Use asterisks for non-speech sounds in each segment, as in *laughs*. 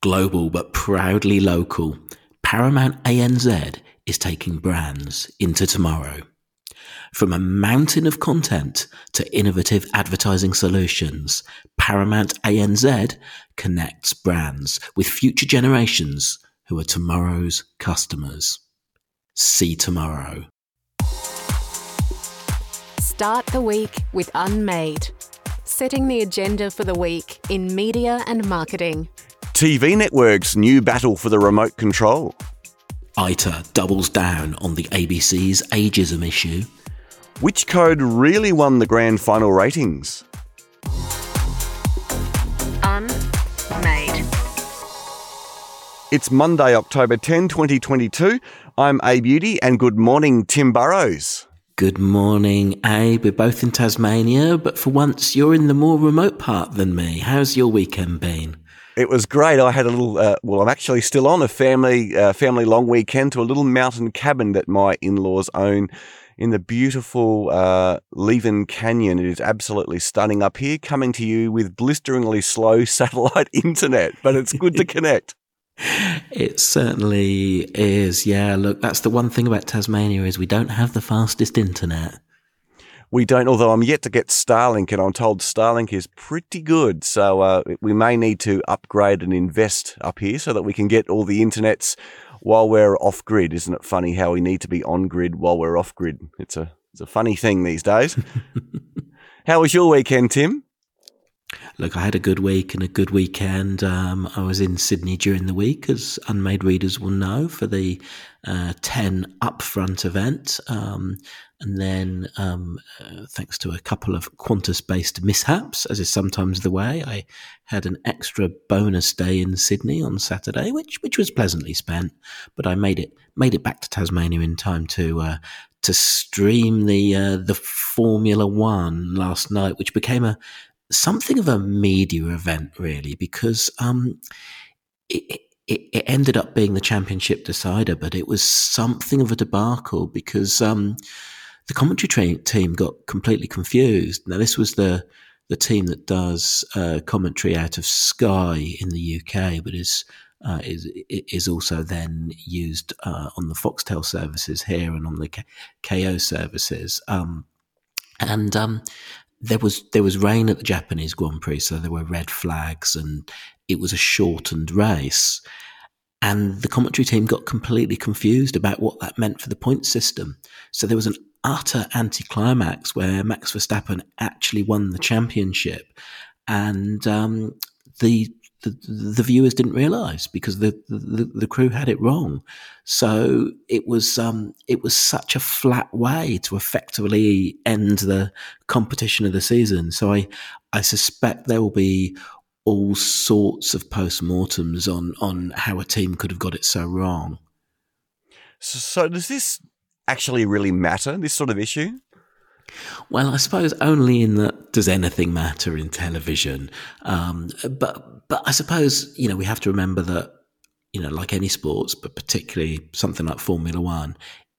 Global but proudly local, Paramount ANZ is taking brands into tomorrow. From a mountain of content to innovative advertising solutions, Paramount ANZ connects brands with future generations who are tomorrow's customers. See tomorrow. Start the week with Unmade, setting the agenda for the week in media and marketing. TV networks' new battle for the remote control. Ita doubles down on the ABC's ageism issue. Which code really won the grand final ratings? Unmade. It's Monday, October 10, 2022. I'm Abe Udy, and good morning, Tim Burrowes. Good morning, Abe. We're both in Tasmania, but for once you're in the more remote part than me. How's your weekend been? It was great. I had a little. Uh, well, I'm actually still on a family uh, family long weekend to a little mountain cabin that my in-laws own in the beautiful uh, Leven Canyon. It is absolutely stunning up here. Coming to you with blisteringly slow *laughs* satellite internet, but it's good to connect. *laughs* It certainly is. Yeah, look, that's the one thing about Tasmania is we don't have the fastest internet. We don't, although I'm yet to get Starlink, and I'm told Starlink is pretty good. So uh, we may need to upgrade and invest up here so that we can get all the internets while we're off grid. Isn't it funny how we need to be on grid while we're off grid? It's a it's a funny thing these days. *laughs* how was your weekend, Tim? Look, I had a good week and a good weekend. Um, I was in Sydney during the week, as unmade readers will know, for the uh, 10 upfront event. Um, and then, um, uh, thanks to a couple of Qantas based mishaps, as is sometimes the way, I had an extra bonus day in Sydney on Saturday, which, which was pleasantly spent. But I made it, made it back to Tasmania in time to, uh, to stream the, uh, the Formula One last night, which became a, something of a media event, really, because, um, it, it, it, ended up being the championship decider, but it was something of a debacle because um, the commentary tra- team got completely confused. Now, this was the the team that does uh, commentary out of Sky in the UK, but is uh, is is also then used uh, on the Foxtel services here and on the K- Kayo services. Um, and um, there was there was rain at the Japanese Grand Prix, so there were red flags, and it was a shortened race. And the commentary team got completely confused about what that meant for the point system. So there was an utter anticlimax where Max Verstappen actually won the championship, and um, the, the, the viewers didn't realise because the, the, the crew had it wrong. So it was um, it was such a flat way to effectively end the competition of the season. So I I suspect there will be all sorts of post-mortems on on how a team could have got it so wrong. So, so does this actually really matter, this sort of issue? Well, I suppose only in that does anything matter in television. Um, but but I suppose you know we have to remember that you know like any sports, but particularly something like Formula One,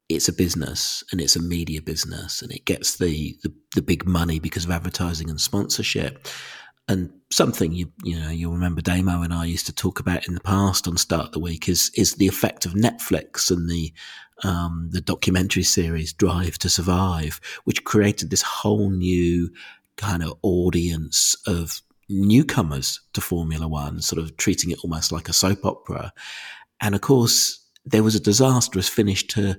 it's a business and it's a media business and it gets the, the, the big money because of advertising and sponsorship. And something you you know you'll remember Damo and I used to talk about in the past on Start the Week is is the effect of Netflix and the um, the documentary series Drive to Survive, which created this whole new kind of audience of newcomers to Formula One, sort of treating it almost like a soap opera. And of course, there was a disastrous finish to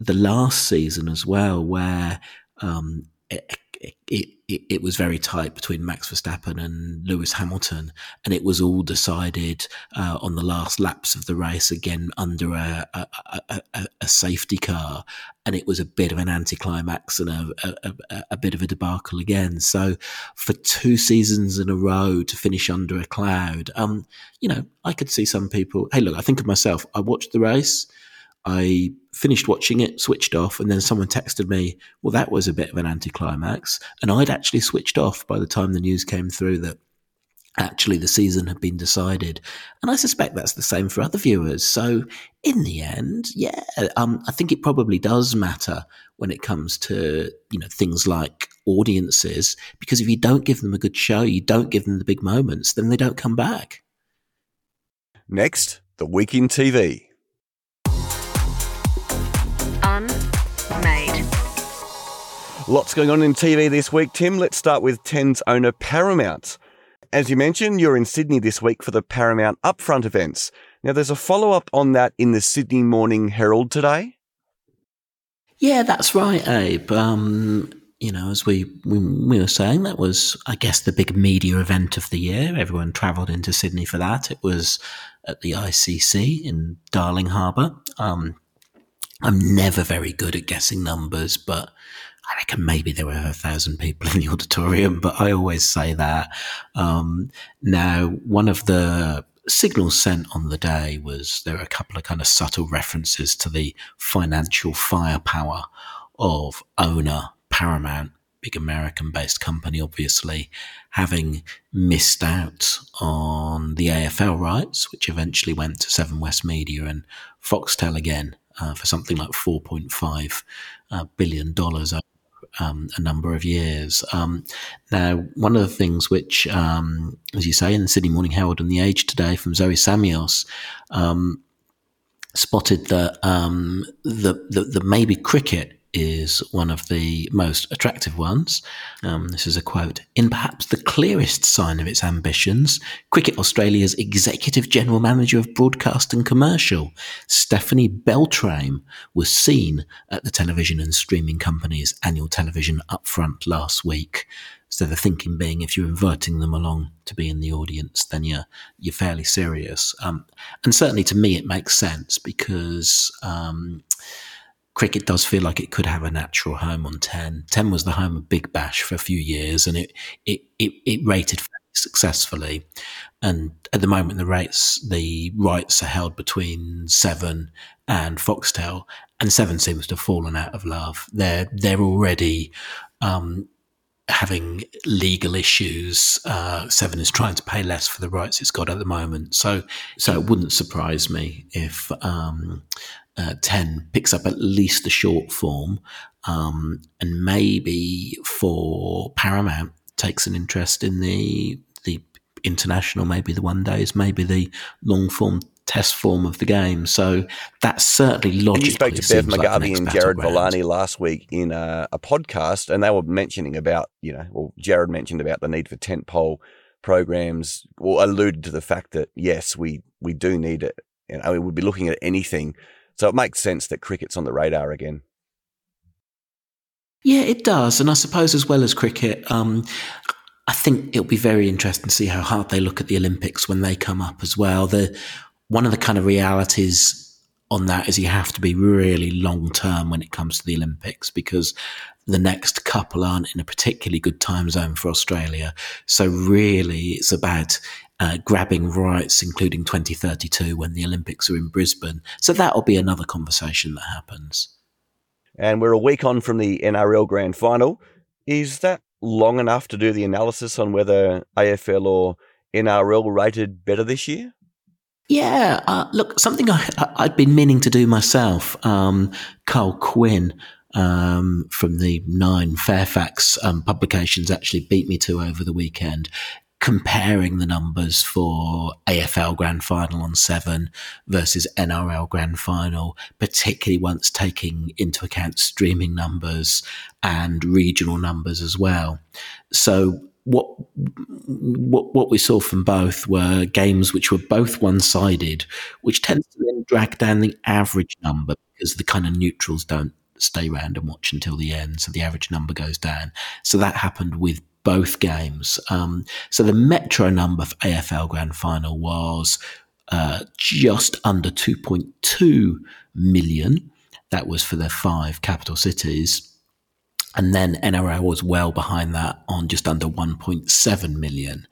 the last season as well, where um, it, it, it, it, was very tight between Max Verstappen and Lewis Hamilton, and it was all decided uh, on the last laps of the race again under a, a, a, a, safety car, and it was a bit of an anticlimax and a, bit of a debacle again. So, for two seasons in a row to finish under a cloud, um, you know, I could see some people. Hey, look, I think of myself. I watched the race. I finished watching it, switched off, and then someone texted me, well, that was a bit of an anticlimax. And I'd actually switched off by the time the news came through that actually the season had been decided. And I suspect that's the same for other viewers. So in the end, yeah, um, I think it probably does matter when it comes to, you know, things like audiences, because if you don't give them a good show, you don't give them the big moments, then they don't come back. Next, the week in TV. Unmade. Lots going on in TV this week, Tim. Let's start with Ten's owner Paramount. As you mentioned, you're in Sydney this week for the Paramount Upfront events. Now, there's a follow up on that in the Sydney Morning Herald today. Yeah, that's right, Abe. Um, you know, as we, we, we were saying, that was, I guess, the big media event of the year. Everyone travelled into Sydney for that. It was at the ICC in Darling Harbour. Um, I'm never very good at guessing numbers, but I reckon maybe there were a thousand people in the auditorium, but I always say that. Um, now, one of the signals sent on the day was there were a couple of kind of subtle references to the financial firepower of owner Paramount, big American based company, obviously, having missed out on the AFL rights, which eventually went to Seven West Media and Foxtel again uh, for something like $4.5 uh, billion dollars um, a number of years. Um, now, one of the things which, um, as you say, in the Sydney Morning Herald and The Age today from Zoe Samios, um, spotted that um, the, the, the maybe cricket is one of the most attractive ones. Um, this is a quote In perhaps the clearest sign of its ambitions, Cricket Australia's Executive General Manager of Broadcast and Commercial, Stephanie Beltrame, was seen at the television and streaming company's annual television upfront last week. So the thinking being, if you're inviting them along to be in the audience, then you're you're fairly serious. Um, and certainly to me, it makes sense because. Um, cricket does feel like it could have a natural home on 10. 10 was the home of Big Bash for a few years and it, it, it, it rated successfully. And at the moment, the rates, the rights are held between Seven and Foxtel, and Seven seems to have fallen out of love. They're they're already um, having legal issues. Uh, Seven is trying to pay less for the rights it's got at the moment, so so it wouldn't surprise me if um, uh, 10 picks up at least the short form um, and maybe for Paramount takes an interest in the the international, maybe the one days, maybe the long form test form of the game. So that's certainly logically. And you spoke to Bev McGarvey and Jarrod Villani last week in a, a, podcast, and they were mentioning about you know, well, Jarrod mentioned about the need for tentpole programs, or alluded to the fact that yes, we we do need it. You know, we would be looking at anything so it makes sense that cricket's on the radar again. Yeah, it does. And I suppose as well as cricket, um, I think it'll be very interesting to see how hard they look at the Olympics when they come up as well. The one of the kind of realities on that is you have to be really long term when it comes to the Olympics because the next couple aren't in a particularly good time zone for Australia. So really, it's about uh, grabbing rights, including 2032 when the Olympics are in Brisbane. So that'll be another conversation that happens. And we're a week on from the NRL Grand Final. Is that long enough to do the analysis on whether AFL or NRL rated better this year? Yeah, uh, look, something I, had been meaning to do myself. Um, Karl Quinn um, from the nine Fairfax um, publications actually beat me to over the weekend comparing the numbers for AFL Grand Final on seven versus NRL Grand Final, particularly once taking into account streaming numbers and regional numbers as well. So what what what we saw from both were games which were both one sided, which tends to then drag down the average number because the kind of neutrals don't stay around and watch until the end, so the average number goes down. So that happened with both games. Um, so the Metro number for AFL Grand Final was uh, just under 2.2 million. That was for the five capital cities. And then NRL was well behind that on just under 1.7 million.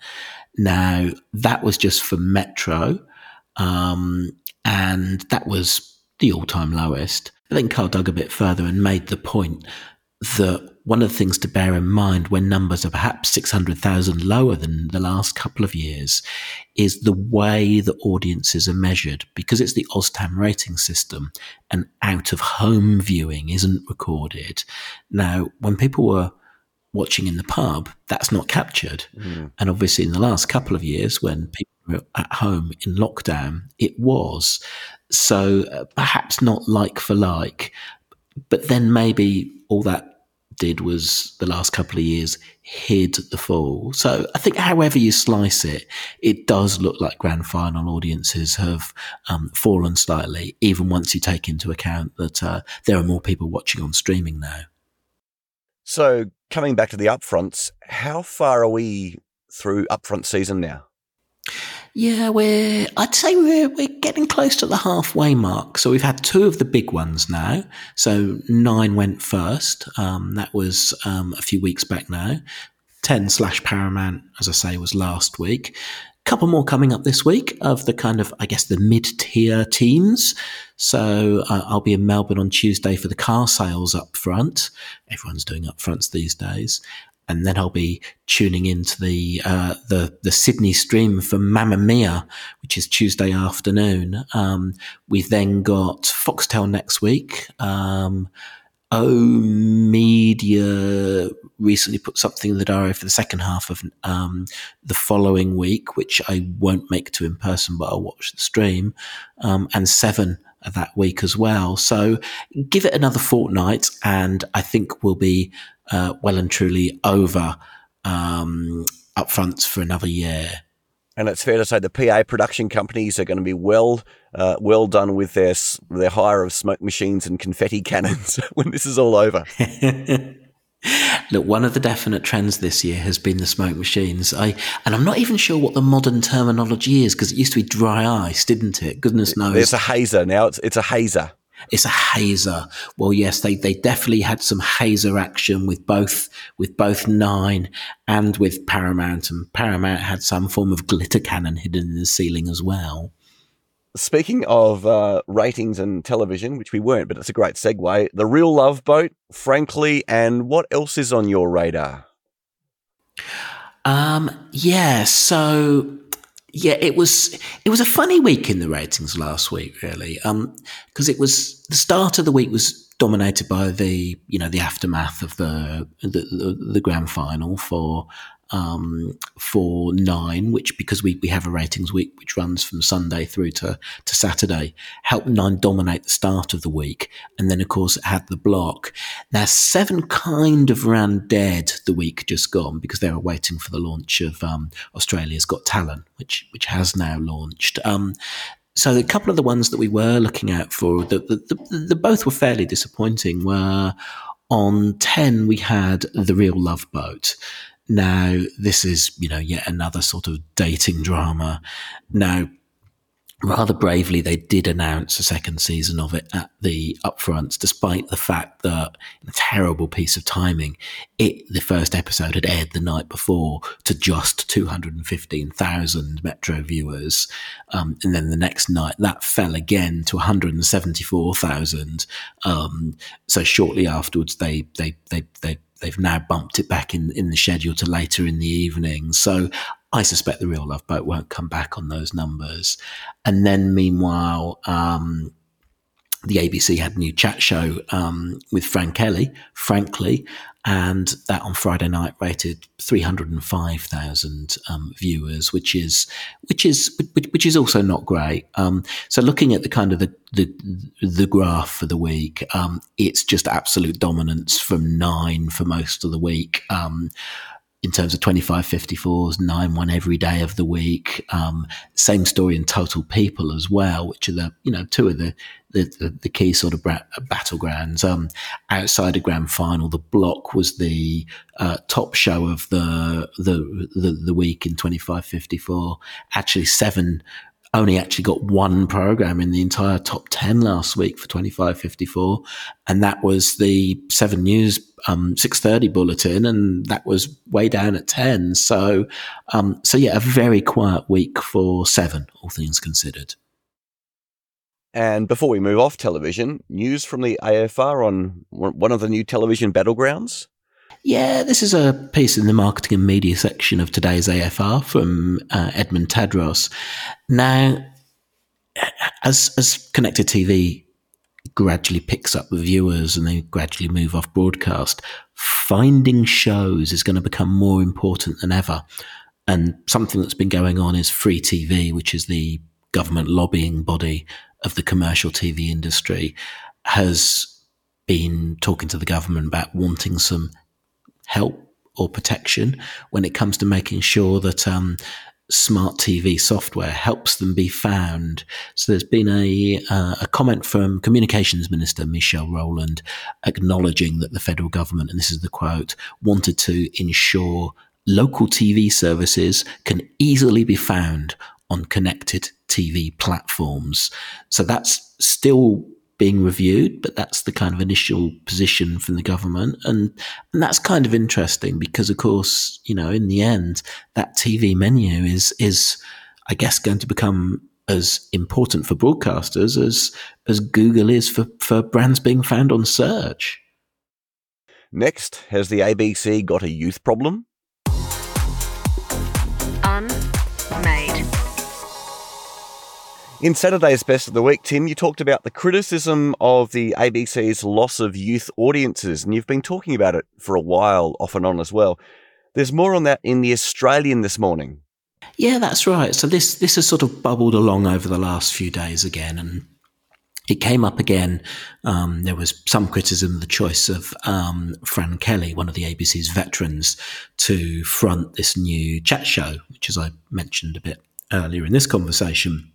Now, that was just for Metro. Um, and that was the all time lowest. I think Karl dug a bit further and made the point that one of the things to bear in mind when numbers are perhaps 600,000 lower than the last couple of years is the way the audiences are measured because it's the OzTAM rating system and out of home viewing isn't recorded. Now, when people were watching in the pub, that's not captured. Mm. And obviously, in the last couple of years, when people were at home in lockdown, it was. So uh, perhaps not like for like, but then maybe all that did was the last couple of years hid the fall. So I think, however you slice it, it does look like grand final audiences have um, fallen slightly, even once you take into account that uh, there are more people watching on streaming now. So coming back to the upfronts, how far are we through upfront season now? Yeah, we're. I'd say we're we're getting close to the halfway mark. So we've had two of the big ones now. So nine went first. Um, that was um, a few weeks back now. Ten slash Paramount, as I say, was last week. A couple more coming up this week of the kind of, I guess, the mid tier teams. So uh, I'll be in Melbourne on Tuesday for the Carsales up front. Everyone's doing up fronts these days and then I'll be tuning into the uh, the the Sydney stream for Mamamia, which is Tuesday afternoon. Um, we've then got Foxtel next week. Um, oOh!media recently put something in the diary for the second half of um, the following week, which I won't make to in person, but I'll watch the stream. Um, and Seven that week as well. So give it another fortnight, and I think we'll be uh, well and truly over um, upfronts for another year. And it's fair to say the PA production companies are going to be well, uh, well done with their their hire of smoke machines and confetti cannons *laughs* when this is all over. *laughs* Look, one of the definite trends this year has been the smoke machines. I and I'm not even sure what the modern terminology is because it used to be dry ice, didn't it? Goodness knows. There's a hazer now. It's it's a hazer. It's a hazer. Well, yes, they, they definitely had some hazer action with both with both Nine and with Paramount, and Paramount had some form of glitter cannon hidden in the ceiling as well. Speaking of uh, ratings and television, which we weren't, but it's a great segue. The Real Love Boat, Frankly, and what else is on your radar? Um, yeah, so yeah, it was it was a funny week in the ratings last week, really, because um, it was the start of the week was dominated by the you know the aftermath of the the, the, the grand final for um, for nine, which because we, we have a ratings week which runs from Sunday through to, to Saturday, helped nine dominate the start of the week. And then, of course, it had the block. Now, seven kind of ran dead the week just gone because they were waiting for the launch of um, Australia's Got Talent, which, which has now launched. Um, so a couple of the ones that we were looking out for, the, the, the, the both were fairly disappointing, were on 10, we had The Real Love Boat. Now, this is, you know, yet another sort of dating drama. Now, rather bravely, they did announce a second season of it at the upfronts, despite the fact that a terrible piece of timing, it the first episode had aired the night before to just two hundred and fifteen thousand Metro viewers, um, and then the next night that fell again to one hundred and seventy four thousand. Um, so shortly afterwards, they they they they they've now bumped it back in, in the schedule to later in the evening. So I suspect the real love boat won't come back on those numbers. And then meanwhile, um, the ABC had a new chat show um, with Fran Kelly, Frankly, and that on Friday night rated 305,000 um, viewers, which is which is which is also not great. Um, so looking at the kind of the the, the graph for the week, um, it's just absolute dominance from nine for most of the week. In terms of 25 54s, 9 1 every day of the week. Um, same story in Total People as well, which are the, you know, two of the, the, the, key sort of battlegrounds. Um, outside of grand final, the block was the uh, top show of the, the, the, the week in 25 54. Actually, seven only actually got one program in the entire top 10 last week for 2554 and that was the 7 news um, 6.30 bulletin and that was way down at 10 so um, so yeah a very quiet week for 7 all things considered. And before we move off television news from the afr on one of the new television battlegrounds? Yeah, this is a piece in the marketing and media section of today's AFR from uh, Edmund Tadros. Now, as as connected TV gradually picks up viewers and they gradually move off broadcast, finding shows is going to become more important than ever. And something that's been going on is free TV, which is the government lobbying body of the commercial TV industry, has been talking to the government about wanting some help or protection when it comes to making sure that um, smart TV software helps them be found. So there's been a, uh, a comment from Communications Minister Michelle Rowland acknowledging that the federal government, and this is the quote, wanted to ensure local TV services can easily be found on connected TV platforms. So that's still being reviewed, but that's the kind of initial position from the government. And, and that's kind of interesting because, of course, you know, in the end, that TV menu is, is, I guess, going to become as important for broadcasters as, as Google is for, for brands being found on search. Next, has the ABC got a youth problem? In Saturday's Best of the Week, Tim, you talked about the criticism of the ABC's loss of youth audiences, and you've been talking about it for a while, off and on as well. There's more on that in the Australian this morning. Yeah, that's right. So this this has sort of bubbled along over the last few days again, and it came up again. Um, there was some criticism of the choice of um, Fran Kelly, one of the ABC's veterans, to front this new chat show, which, as I mentioned a bit earlier in this conversation,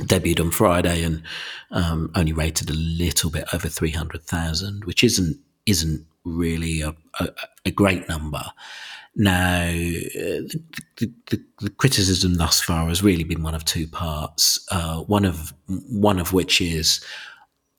debuted on Friday and um, only rated a little bit over three hundred thousand, which isn't isn't really a, a, a great number. Now, the, the, the, the, criticism thus far has really been one of two parts. Uh, one of one of which is,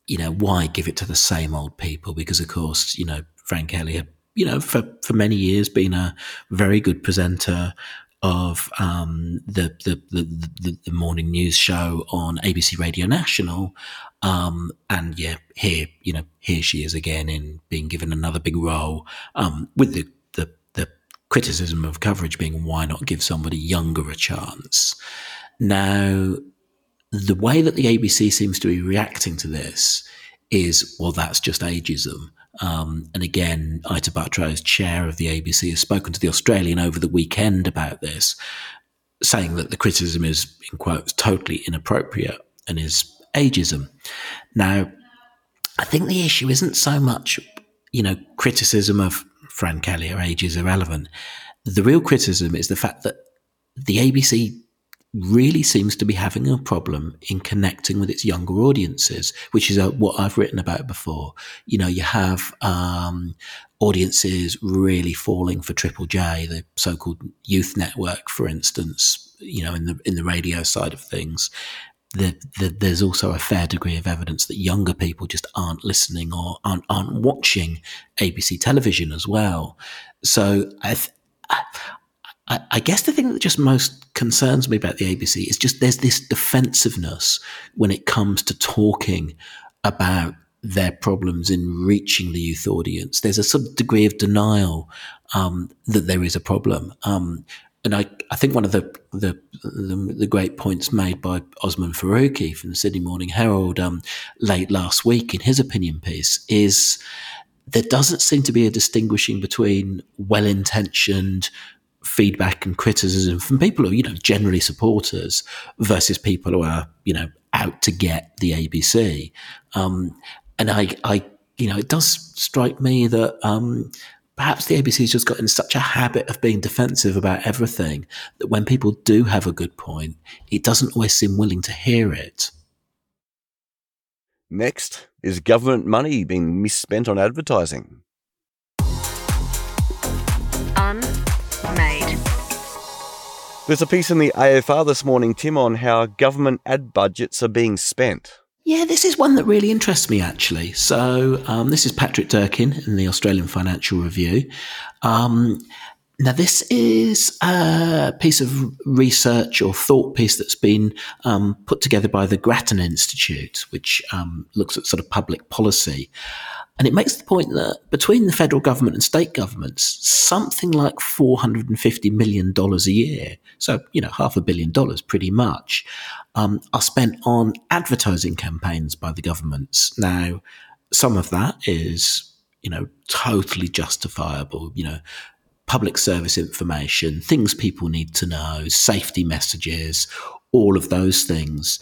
you know, why give it to the same old people? Because of course, you know, Fran Kelly, you know, for for many years been a very good presenter, of um, the, the, the, the, morning news show on ABC Radio National. Um, and yeah, here, you know, here she is again in being given another big role um, with the, the, the criticism of coverage being why not give somebody younger a chance? Now, the way that the ABC seems to be reacting to this is, well, that's just ageism. Um, and again, Ita Buttrose, chair of the ABC, has spoken to the Australian over the weekend about this, saying that the criticism is, in quotes, totally inappropriate and is ageism. Now, I think the issue isn't so much, you know, criticism of Fran Kelly or age is irrelevant. The real criticism is the fact that the ABC really seems to be having a problem in connecting with its younger audiences, which is uh, what I've written about before. You know, you have um, audiences really falling for Triple J, the so-called youth network, for instance. You know, in the in the radio side of things, the, the, there's also a fair degree of evidence that younger people just aren't listening or aren't, aren't watching ABC television as well. So I, th- I, I, guess the thing that just most concerns me about the ABC is just there's this defensiveness when it comes to talking about their problems in reaching the youth audience. There's a sort of degree of denial um, that there is a problem. Um, and I, I think one of the, the, the, the, great points made by Osman Faruqi from the Sydney Morning Herald um, late last week in his opinion piece is there doesn't seem to be a distinguishing between well intentioned feedback and criticism from people who are, you know, generally supporters versus people who are, you know, out to get the ABC. Um, and I, I, you know, it does strike me that um, perhaps the ABC's just got in such a habit of being defensive about everything that when people do have a good point, it doesn't always seem willing to hear it. Next, is government money being misspent on advertising? There's a piece in the AFR this morning, Tim, on how government ad budgets are being spent. Yeah, this is one that really interests me actually. So, um, this is Patrick Durkin in the Australian Financial Review. Um, now, this is a piece of research or thought piece that's been um, put together by the Grattan Institute, which um, looks at sort of public policy. And it makes the point that between the federal government and state governments, something like $450 million a year, so, you know, half a billion dollars pretty much, um, are spent on advertising campaigns by the governments. Now, some of that is, you know, totally justifiable, you know, public service information, things people need to know, safety messages, all of those things.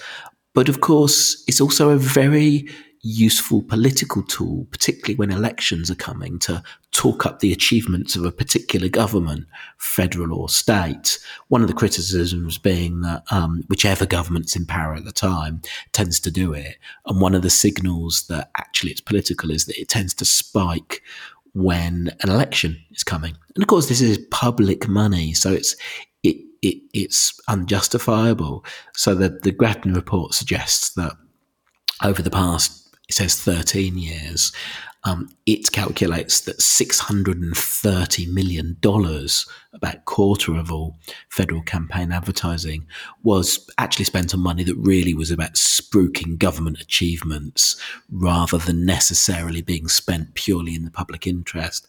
But of course, it's also a very useful political tool, particularly when elections are coming, to talk up the achievements of a particular government, federal or state. One of the criticisms being that um, whichever government's in power at the time tends to do it. And one of the signals that actually it's political is that it tends to spike when an election is coming. And of course, this is public money, so it's it, it it's unjustifiable. So the the Grattan report suggests that over the past it says 13 years, um, it calculates that $630 million, about quarter of all federal campaign advertising, was actually spent on money that really was about spruiking government achievements rather than necessarily being spent purely in the public interest.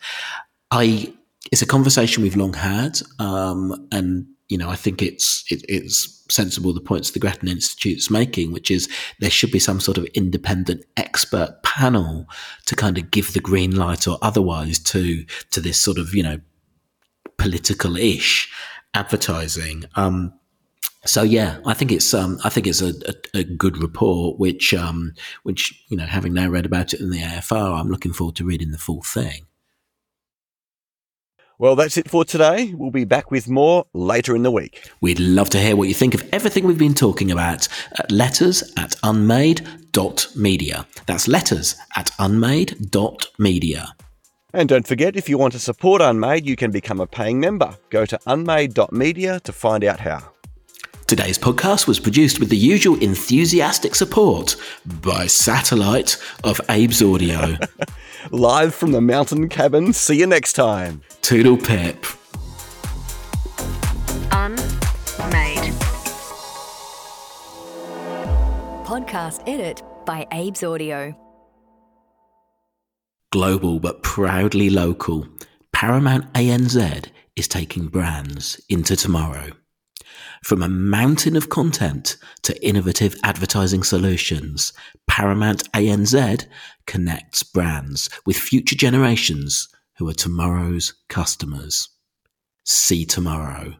I, it's a conversation we've long had, um, and you know, I think it's it, it's sensible the points the Grattan Institute's making, which is there should be some sort of independent expert panel to kind of give the green light or otherwise to to this sort of you know political ish advertising. Um, so yeah, I think it's um, I think it's a, a, a good report, which um, which you know, having now read about it in the AFR, I'm looking forward to reading the full thing. Well, that's it for today. We'll be back with more later in the week. We'd love to hear what you think of everything we've been talking about at letters at unmade.media. That's letters at unmade.media. And don't forget, if you want to support Unmade, you can become a paying member. Go to unmade.media to find out how. Today's podcast was produced with the usual enthusiastic support by satellite of Abe's Audio. *laughs* Live from the mountain cabin. See you next time. Toodle pip. Unmade. Podcast edit by Abe's Audio. Global but proudly local, Paramount ANZ is taking brands into tomorrow. From a mountain of content to innovative advertising solutions, Paramount ANZ connects brands with future generations who are tomorrow's customers. See tomorrow.